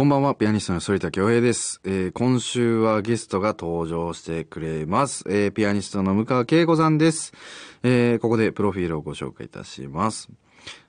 こんばんは、ピアニストの反田恭平です、えー今週はゲストが登場してくれます。えーピアニストの向川恵子さんです、えーここでプロフィールをご紹介いたします。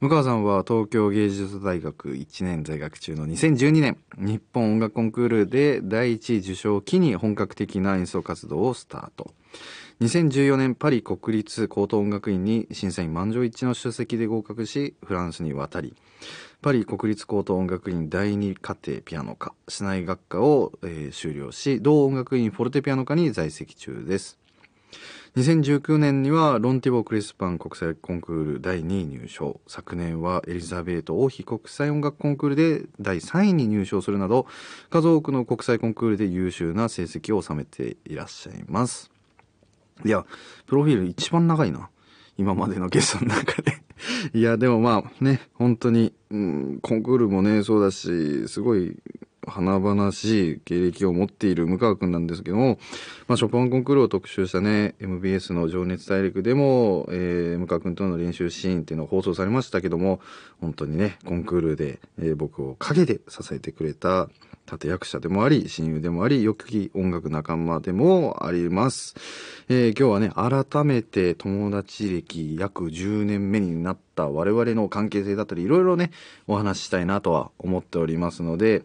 向川さんは東京芸術大学1年在学中の2012年、日本音楽コンクールで第一位受賞を機に本格的な演奏活動をスタート。2014年パリ国立高等音楽院に審査員満場一致の出席で合格し、フランスに渡り、パリ国立高等音楽院第二課程ピアノ科、室内学科を、えー修了し、同音楽院フォルテピアノ科に在籍中です。2019年にはロンティボ・クリスパン国際コンクール第2位入賞昨年はエリザベート王妃国際音楽コンクールで第3位に入賞するなど数多くの国際コンクールで優秀な成績を収めていらっしゃいますいやプロフィール一番長いな。今までのゲストの中で。いやでもまあね本当に、うん、コンクールもねそうだしすごい華々しい経歴を持っている向川君なんですけども、まあ、ショパンコンクールを特集したね MBS の「情熱大陸」でも、えー向川君との練習シーンっていうのが放送されましたけども本当にねコンクールで、えー僕を陰で支えてくれた立役者でもあり親友でもあり良き音楽仲間でもあります、えー今日はね改めて友達歴約10年目になった我々の関係性だったりいろいろねお話ししたいなとは思っておりますので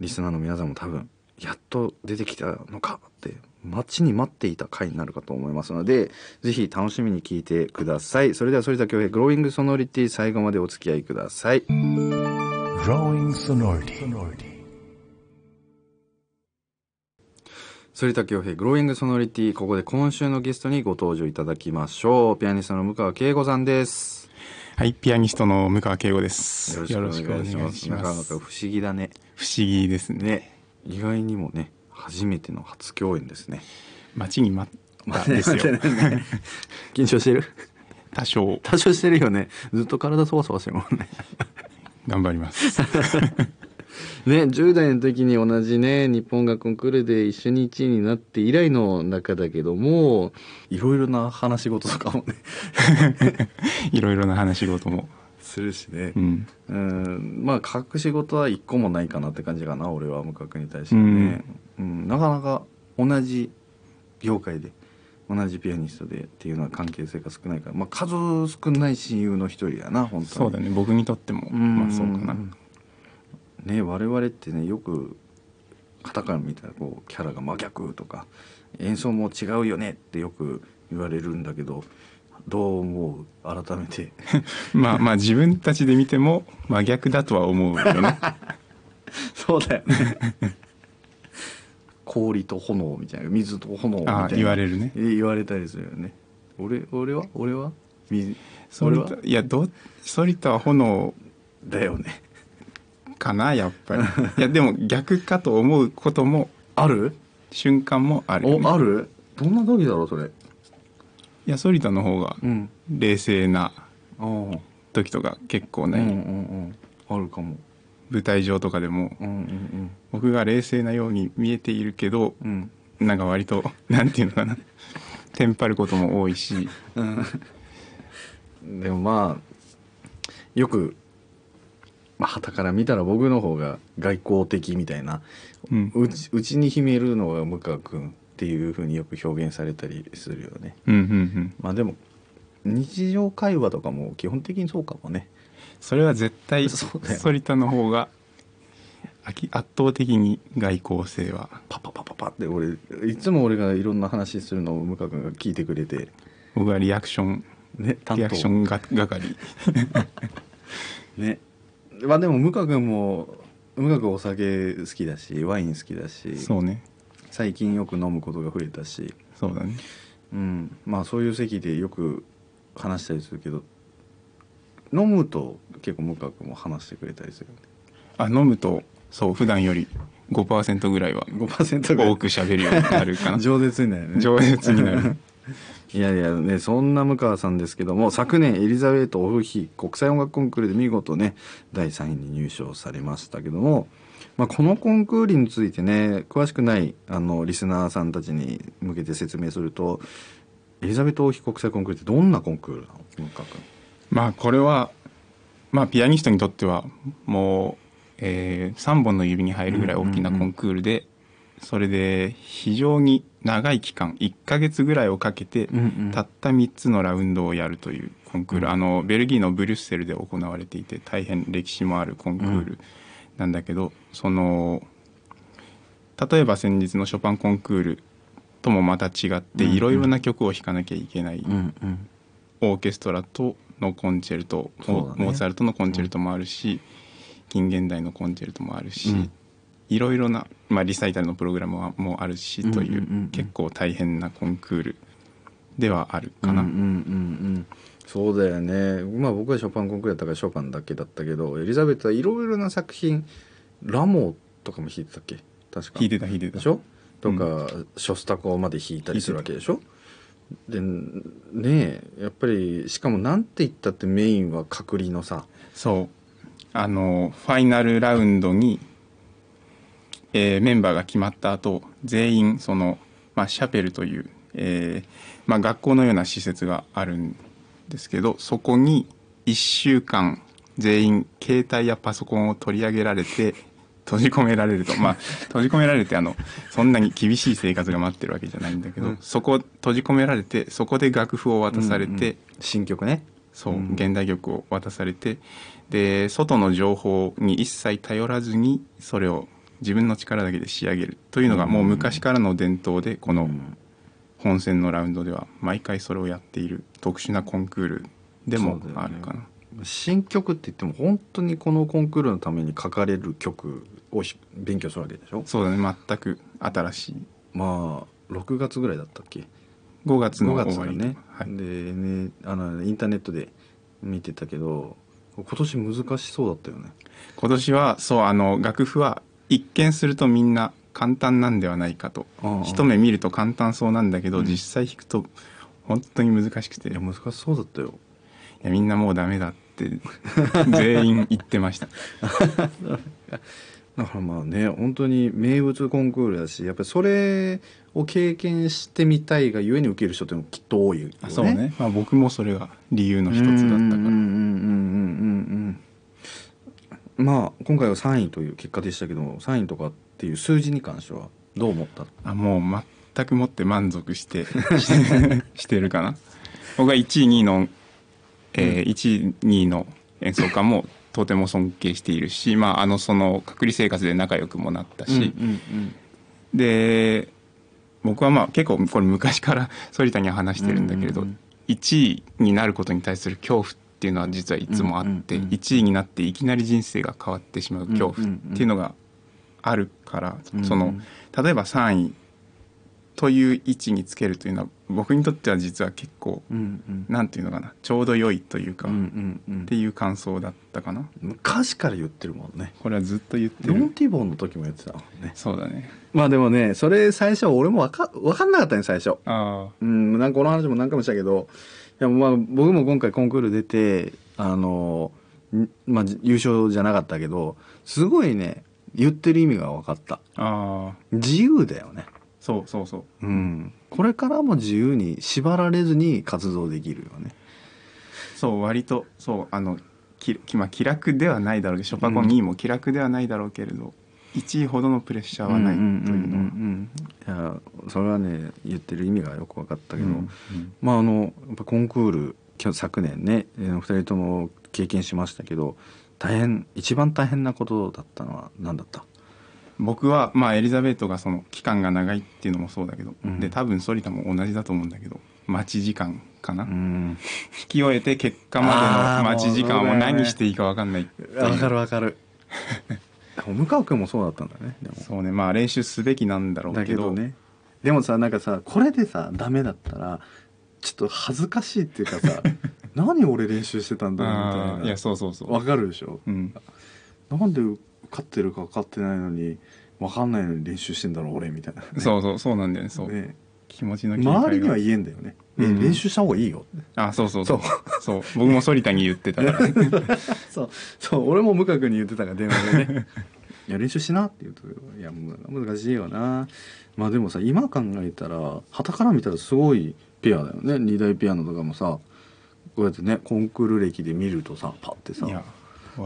リスナーの皆さんも多分やっと出てきたのかって待ちに待っていた回になるかと思いますのでぜひ楽しみに聞いてくださいそれでは反田恭平グローイングソノリティ最後までお付き合いください Growing sonority. 反田恭平グローイングソノリティここで今週のゲストにご登場いただきましょう。ピアニストの向川慶吾さんです。はい、ピアニストの向川慶吾です。よろしくお願いします。なかなか不思議だね。不思議ですね。ね。意外にもね初めての初共演ですね。待ちに待ったんですよ。緊張してる？多少。多少してるよね。ずっと体そわそわしてるもんね。頑張ります。ね10代の時に同じね日本がコンクールで一緒に1位になって以来の仲だけどもいろいろな話し事とかもね いろいろな話し事も。するしねうん。うんまあ隠し事は一個もないかなって感じかな俺は向川君に対してはね、うんなかなか同じ業界で同じピアニストでっていうのは関係性が少ないから、まあ、数少ない親友の一人やな本当にそうだね。僕にとっても、うんまあそうかな。ね我々ってねよく肩から見たらこうキャラが真逆とか演奏も違うよねってよく言われるんだけどどう思う？改めて。まあまあ自分たちで見ても真逆だとは思うよね。そうだよね。氷と炎みたいな水と炎みたいな。言われるね。言われたりするよね。俺俺は？俺は？水俺は？タいやどソリタは炎だよねかなやっぱり。いやでも逆かと思うこともある？瞬間もあるよね、おある？どんな時だろうそれ？いやソリタの方がうん。冷静な時とか結構ね、うんうんうん。あるかも。舞台上とかでも。うんうん僕が冷静なように見えているけどうん。うんなんか割と なんていうのかな。テンパることも多いし。でもまあよくまあ旗から見たら僕の方が外交的みたいな。うん。うちうちに秘めるのが向川君っていうふうによく表現されたりするよね。うんうんうん。まあでも日常会話とかも基本的にそうかもね。それは絶対反田の方が圧倒的に外交性は。パパパパパって俺いつも俺がいろんな話するのを向川君が聞いてくれて。僕はリアクションねリアクションが係。ねまあでも向川君も向川君お酒好きだしワイン好きだしそうね。最近よく飲むことが増えたし。そうだね。うん、まあそういう席でよく話したりするけど飲むと結構向川君も話してくれたりするあ飲むとそう普段より5%ぐらいは5%ぐらい。多く喋るようになるかな。饒舌になるね。饒舌になるいやいやねそんな向川さんですけども昨年エリザベート王妃国際音楽コンクールで見事ね第3位に入賞されましたけども、まあ、このコンクールについてね詳しくないあのリスナーさんたちに向けて説明するとエリザベート王妃国際コンクールってどんなコンクールなの？向川君。まあこれはまあピアニストにとってはもうえ3本の指に入るぐらい大きなコンクールで、それで非常に長い期間1ヶ月ぐらいをかけて、たった3つのラウンドをやるというコンクール、あのベルギーのブリュッセルで行われていて大変歴史もあるコンクールなんだけど、その例えば先日のショパンコンクールともまた違っていろいろな曲を弾かなきゃいけない、オーケストラとのコンチェルト、モーツァルトのコンチェルトもあるし、近現代のコンチェルトもあるし、うん。いろいろな、まあ、リサイタルのプログラムはもあるし、といううんうんうんうん。結構大変なコンクールではあるかな。うんうんうんうん。そうだよね。まあ僕はショパンコンクールやったからショパンだけだったけどエリザベートはいろいろな作品ラモとかも弾いてたっけ？確か。弾いてた弾いてた。でしょ？とか、ショスタコまで弾いたりするわけでしょ？でねえやっぱりしかもなんて言ったってメインは隔離のさ。そう。あのファイナルラウンドに、えーメンバーが決まった後全員その、まあ、シャペルという、えーまあ、学校のような施設があるんですけどそこに1週間全員携帯やパソコンを取り上げられて閉じ込められると。まあ閉じ込められてあのそんなに厳しい生活が待ってるわけじゃないんだけど、うん。そこ閉じ込められてそこで楽譜を渡されて、うんうん。新曲ね。そう、うん。現代曲を渡されてで外の情報に一切頼らずにそれを自分の力だけで仕上げるというのがもう昔からの伝統でこの本戦のラウンドでは毎回それをやっている特殊なコンクールでもあるかな。新曲って言っても本当にこのコンクールのために書かれる曲をひ勉強するわけでしょ？そうだね。全く新しい。まあ6月ぐらいだったっけ？5月の5終わりね、はい、でねあのインターネットで見てたけど今年難しそうだったよね。今年はそうあの楽譜は一見するとみんな簡単なんではないかと。一目見ると簡単そうなんだけど、うん。実際弾くと本当に難しくて。いや難しそうだったよ。いやみんなもうダメだって 全員言ってました。だからまあね本当に名物コンクールだしやっぱりそれを経験してみたいがゆえに受ける人っていうのもきっと多いよね。あそうね、まあ、僕もそれが理由の一つだったからうんうんうんうんうんうんまあ今回は3位という結果でしたけど3位とかっていう数字に関してはどう思った？あもう全くもって満足して してるかな？僕は1位2位の、えー1位2位の演奏家もとても尊敬しているし、まあ、あのその隔離生活で仲良くもなったし、うんうんで僕はまあ結構これ昔から 反田には話してるんだけれど、うんうんうん。1位になることに対する恐怖っていうのは実はいつもあって、うんうんうん。1位になっていきなり人生が変わってしまう恐怖っていうのがあるから、うんうん。その例えば3位という位置につけるというのは僕にとっては実は結構うんうん。なんていうのかなちょうど良いというか、うんうっんうん。ていう感想だったかな。昔から言ってるもんね。これはずっと言ってロンるティボンの時も言ってたもんね。そうだね。まあでもねそれ最初俺もわかわかんなかったね最初。あうんなんかこの話も何回もしたけどいやまあ僕も今回コンクール出てあのんまあ優勝じゃなかったけどすごいね言ってる意味が分かった。あ自由だよね。そうそうそう。うん。これからも自由に縛られずに活動できるよね。そう割とそうあのききまあ、気楽ではないだろうけどショパコン2位も気楽ではないだろうけれど、1位ほどのプレッシャーはないというのは、んん。うんうんいやそれはね言ってる意味がよく分かったけど、うん。まああのコンクール昨年ねえーお二人とも経験しましたけど大変一番大変なことだったのは何だった？僕は、まあ、エリザベートがその期間が長いっていうのもそうだけど、うん。で多分反田も同じだと思うんだけど待ち時間かな、う引んき終えて結果までの待ち時間を何していいか分かんないわかるわかる向川君もそうだったんだね。そうね。まあ練習すべきなんだろうけど。ね。でもさなんかさこれでさダメだったらちょっと恥ずかしいっていうかさ 何俺練習してたんだろうみあたいな。いやそうそうそう。わかるでしょ？うん、なんで受かってるか分かってないのに分かんないのに練習してんだろう俺みたいな、ね、そうそうそうなんだよね。そう、ね。気持ちの周りには言えんだよね、ねうん。練習した方がいいよ。あそうそう。そう。そそう。僕も反田に言ってた。か らそう。そう。俺も向川君に言ってたから電話でね。いや練習しなって言うといやむ難しいよな。まあでもさ今考えたら旗から見たらすごいペアだよね。二大ピアノとかもさこうやってねコンクール歴で見るとさパッてさ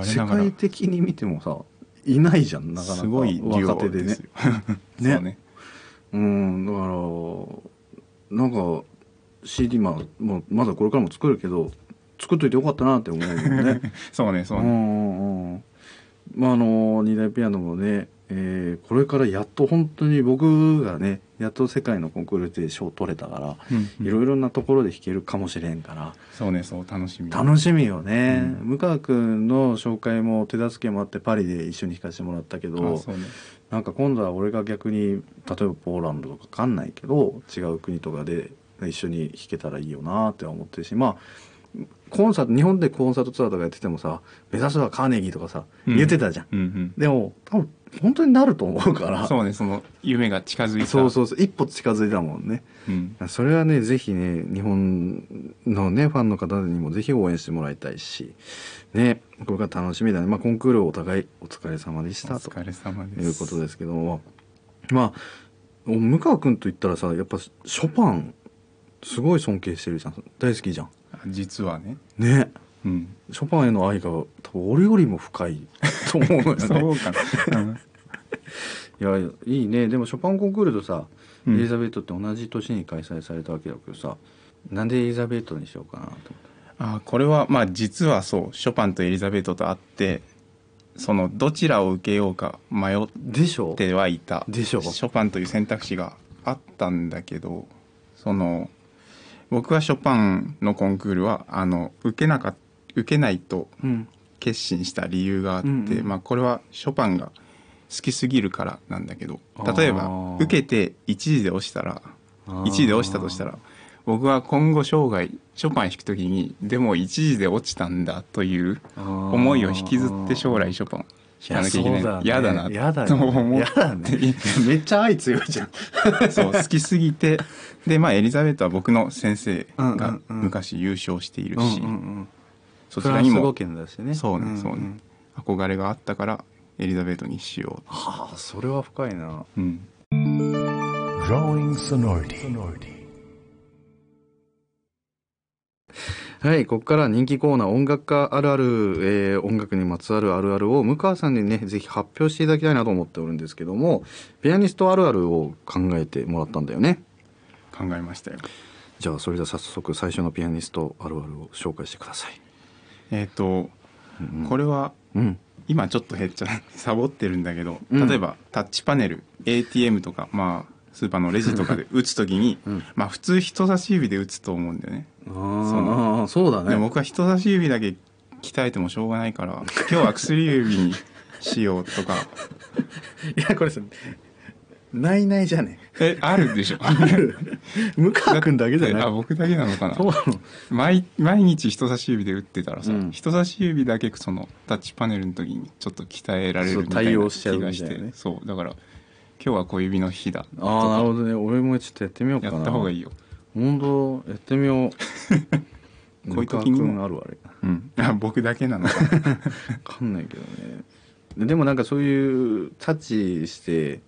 世界的に見てもさいないじゃんなかなか。すごいデュ若手でね。ね。ね。うんだからなんか CD まあもうまだこれからも作るけど作っといてよかったなって思うよね そうね、そうね。うんうんうんまああの二大ピアノもね、えーこれからやっと本当に僕がねやっと世界のコンクールで賞取れたから、うんいろいろなところで弾けるかもしれんからそうね、そう、楽しみ。楽しみよね、うん向川君の紹介も手助けもあってパリで一緒に弾かせてもらったけどね。なんか今度は俺が逆に例えばポーランドとかわかんないけど違う国とかで一緒に弾けたらいいよなって思ってるしまあコンサート日本でコンサートツアーとかやっててもさ目指すはカーネギーとかさ、うん言ってたじゃん。うんうん。でも多分本当になると思うからそうね、その夢が近づいた。そうそうそう一歩近づいたもんね。うん。それはねぜひね日本のねファンの方にもぜひ応援してもらいたいしねこれから楽しみだねまあコンクールお互いお疲れ様でしおたと疲れ様です。いうことですけどもまあ向川君と言ったらさやっぱショパンすごい尊敬してるじゃん。大好きじゃん。あ実はね。ね。うん。ショパンへの愛が多分俺よりも深い と思うのよね。そうかな。うん。いやいいね。でもショパンコンクールとさエうん。リザベートって同じ年に開催されたわけだけどさ、なんでエリザベートにしようかなと思って。あこれはまあ実はそうショパンとエリザベートとあってそのどちらを受けようか迷っでしょ？てはいた。でしょ？ショパンという選択肢があったんだけどその僕はショパンのコンクールはあの受けなか受けないとうん決心した理由があって、うんうん。まあ、これはショパンが好きすぎるからなんだけど例えば受けて1時で落ちたらあー。1時で落ちたとしたら僕は今後生涯ショパン弾くときにでも1時で落ちたんだという思いを引きずって将来ショパン弾かなきゃいけない。嫌だな嫌だと思っ嫌だね。めっちゃ愛強いじゃん。そう好きすぎて。でまあエリザベートは僕の先生うんがうんうん。昔優勝しているし、うんうんうん。そちらにもフランス語圏だしね。そうねんそうね、憧れがあったからエリザベートにしよはあそれは深いな。う、うん、はい、ここから人気コーナー音楽家あるある、えー音楽にまつわるあるあるを向川さんにね、ぜひ発表していただきたいなと思っておるんですけども、ピアニストあるあるを考えてもらったんだよね。考えましたよじゃあ、それでは早速最初のピアニストあるあるを紹介してください。えっ、と、これはうん。今ちょっと減っちゃサボってるんだけどうん例えばタッチパネル ATM とかまあスーパーのレジとかで打つ時に、うん。まあ普通人差し指で打つと思うんだよね。あのあ、そうだね。でも僕は人差し指だけ鍛えてもしょうがないから今日は薬指にしようとか。いや、これさ、ないないじゃね。えあるでしょ。向川君だけじゃあない？僕だけなのかな。毎毎日人差し指で打ってたらさ、うん。人差し指だけそのタッチパネルの時にちょっと鍛えられるみたいなそう対応しちゃう気がしてね。そうだから今日は小指の日だ。とああ、なるかほどね。俺もちょっとやってみようかな。やった方がいいよ、本当やってみよう。こういう時に？あるあれ。うん、あ僕だけなのか。な わかんないけどね。ででもなんかそういうタッチして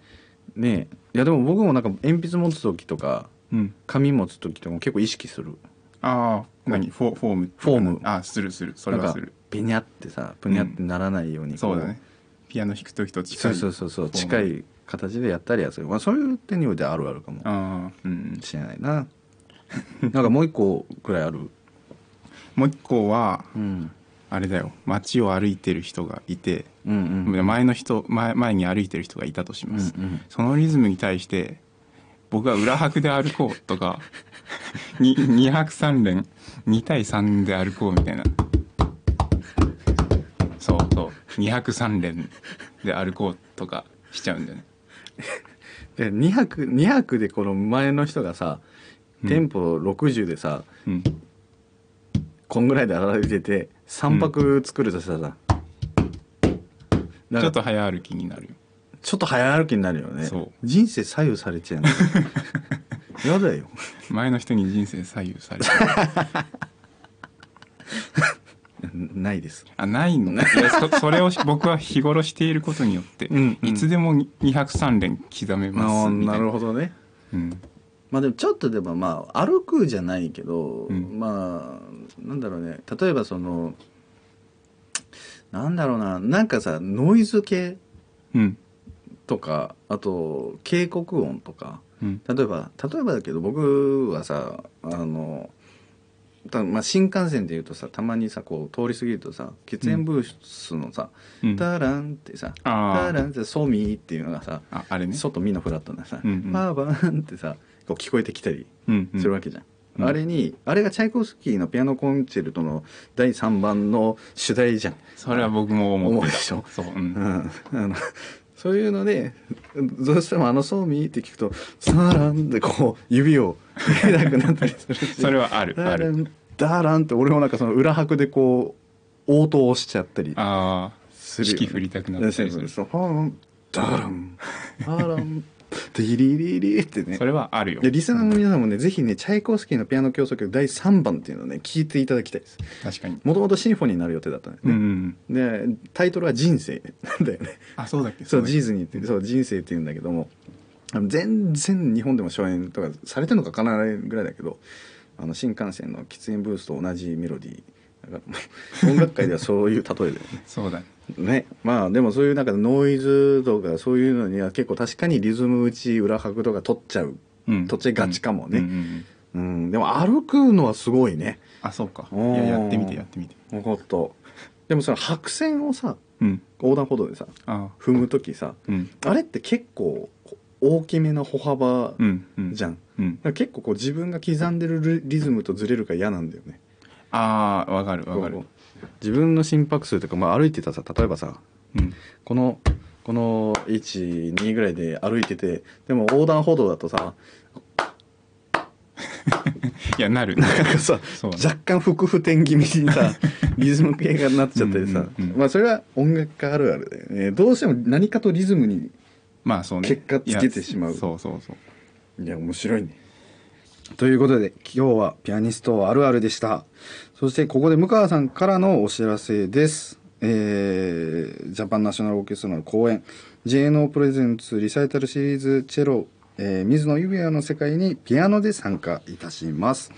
ね。いやでも僕もなんか鉛筆持つ時とかうん。紙持つ時とかも結構意識する。ああ何？フォフォーム？フォーム。あするする。それはする。ビニャってさプニャってならないようにこそうだねピアノ弾く時と近そういそうそうそう。近い形でやったりはする、まあ、そういう点においてあるあるかも。ああ。うん。しれないな。なんかもう一個くらいある？もう一個はうん。あれだよ。街を歩いてる人がいてうんうん。前の人前前に歩いてる人がいたとします、うんうん。そのリズムに対して僕は裏拍で歩こうとか に2拍3連2対3で歩こうみたいな。そうそう2拍3連で歩こうとかしちゃうんだよね。で2拍2拍でこの前の人がさうん。テンポ60でさ、うん。こんぐらいで歩いてて3拍作るとしたらさ、なんかちょっと早歩きになるよ。ちょっと早歩きになるよね。人生左右されちゃうの やだよ。前の人に人生左右されてる ないです。あないの？い。やそそれを 僕は日頃していることによって、うんうん。いつでも2拍3連刻めあますみたな。いるなほどね。うん。まあでもちょっとでもまあ歩くじゃないけど、うん。まあなんだろうね。例えばそのなんだろうな。なんかさノイズ系うん。とかあと警告音とか。うん。例えば例えばだけど僕はさあのたまあ、新幹線でいうとさたまにさこう通り過ぎるとさ喫煙ブースのさうん「タラン」ってさ「あー。タラン」って「ソミー」っていうのがさああれね。外みんなフラットなさ「うんうん。パーバーン」ってさこう聞こえてきたりうんうん。するわけじゃん。うん。あれにあれがチャイコフスキーのピアノコンチェルトの第3番の主題じゃん。それは僕も思うでしょ？そう、う、うんん、あのそういうのでどうしても「あのソーミー」って聞くと「サーラン」でこう指を入れなくなったりするしそれはあるある。ダーランって俺もなんかその裏拍でこう応答をしちゃったりああするよ指揮振りたくなったりする。そうそうハーランダーランハーランディリリリってね。それはあるよ。でリスナーの皆さんもねぜひねチャイコフスキーのピアノ協奏曲第3番っていうのをね聞いていただきたいです。確かに。もともとシンフォニーになる予定だったんですうんうね、ん。でタイトルは「人生」なんだよね。あそうだっけ。そうジーズニーってそう人生って言うんだけども全然日本でも初演とかされてるのかわからないぐらいだけどあの新幹線の喫煙ブースと同じメロディーだから音楽界ではそういう例えだよね。そうだねね。まあでもそういうなんかノイズとかそういうのには結構確かにリズム打ち裏拍とか取っちゃう、うん。取っちゃいがちかもね。うんうんうんうん。でも歩くのはすごいね。あそうか。いややってみてやってみて。分かった。でもその白線をさうん。横断歩道でさあ踏む時さうん。あれって結構大きめな歩幅うんうん。じゃん、うん。だから結構こう自分が刻んでるリリズムとずれるから嫌なんだよね。ああわかるわかる自分の心拍数とか、まあ、歩いてたさ例えばさうん。このこの12ぐらいで歩いててでも横断歩道だとさ いやなる。なんかさそうね。若干腹不点気味にさ リズム系がなっちゃったりさ、うんうんうん。まあそれは音楽家あるあるだよね。どうしても何かとリズムにまあそうね。結果つけてしまう。いやそうそうそう。いや面白いねということで今日はピアニストあるあるでした。そしてここで向川さんからのお知らせです。えージャパンナショナルオーケストラの公演。JNO プレゼンツリサイタルシリーズチェロ、えー水野指輪の世界にピアノで参加いたします。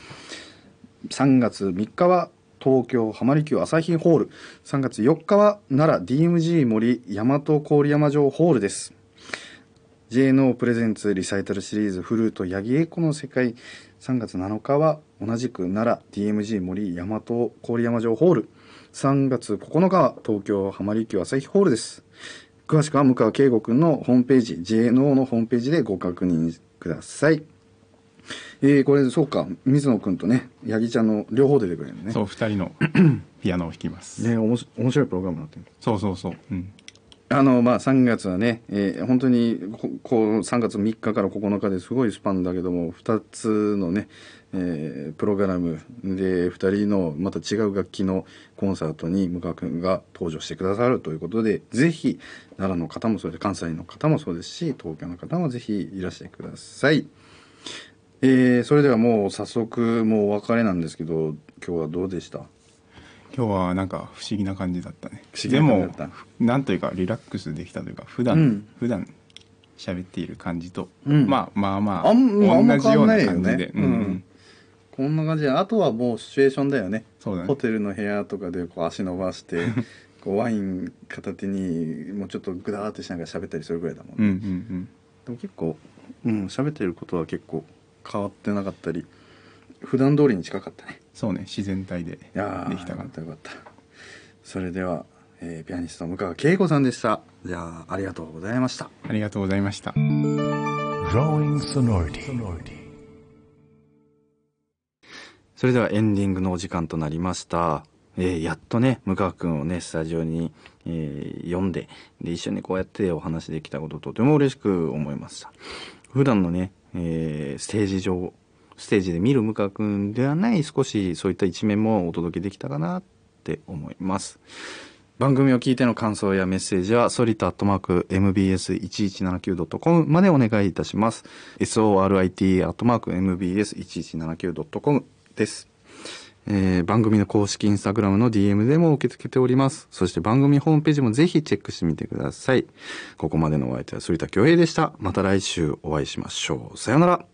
3月3日は東京浜離宮朝日ホール。3月4日は奈良 DMG 森大和郡山城ホールです。JNO プレゼンツリサイタルシリーズフルート八木英子の世界。3月7日は同じく奈良 DMG 森大和郡山城ホール。3月9日は東京浜離宮朝日ホールです。詳しくは向川圭吾くんのホームページ JNO のホームページでご確認ください。えー、これそうか水野くんとね八木ちゃんの両方出てくれるのね。そう二人のピアノを弾きます。ねおもし面白いプログラムになってる。そうそうそう。うんあのまあ3月はね、えー本当にこう3月3日から9日ですごいスパンだけども2つのね、えープログラムで2人のまた違う楽器のコンサートに向川君が登場してくださるということでぜひ奈良の方もそうで関西の方もそうですし東京の方もぜひいらしてください。えーそれではもう早速もうお別れなんですけど今日はどうでした？今日はなんか不思議な感じだったね。でもなんというかリラックスできたというか普段、うん。普段喋っている感じと、うん。まあまあまああんあんま同じような感じで、うん。うんこんな感じであとはもうシチュエーションだよね。ね。ホテルの部屋とかでこう足伸ばして こうワイン片手にもうちょっとグダーってしながら喋ったりするぐらいだもん、うんうん。でも結構うん喋ってることは結構変わってなかったり普段通りに近かったねそうね自然体でいやーできたかったよかったそれでは、えーピアニスト向川恵子さんでしたじゃあありがとうございましたありがとうございました.それではエンディングのお時間となりました。えーやっとね、向川くんをね、スタジオに、えー呼んで、で、一緒にこうやってお話できたこととても嬉しく思いました。普段のね、えーステージ上、ステージで見る向川くんではない少しそういった一面もお届けできたかなって思います。番組を聞いての感想やメッセージは、ソリタアットマーク mbs1179.com までお願いいたします。sorit アットマーク mbs1179.com です。えー番組の公式インスタグラムの DM でも受け付けております。そして番組ホームページもぜひチェックしてみてください。ここまでのお相手は反田恭平でした。また来週お会いしましょう。さようなら。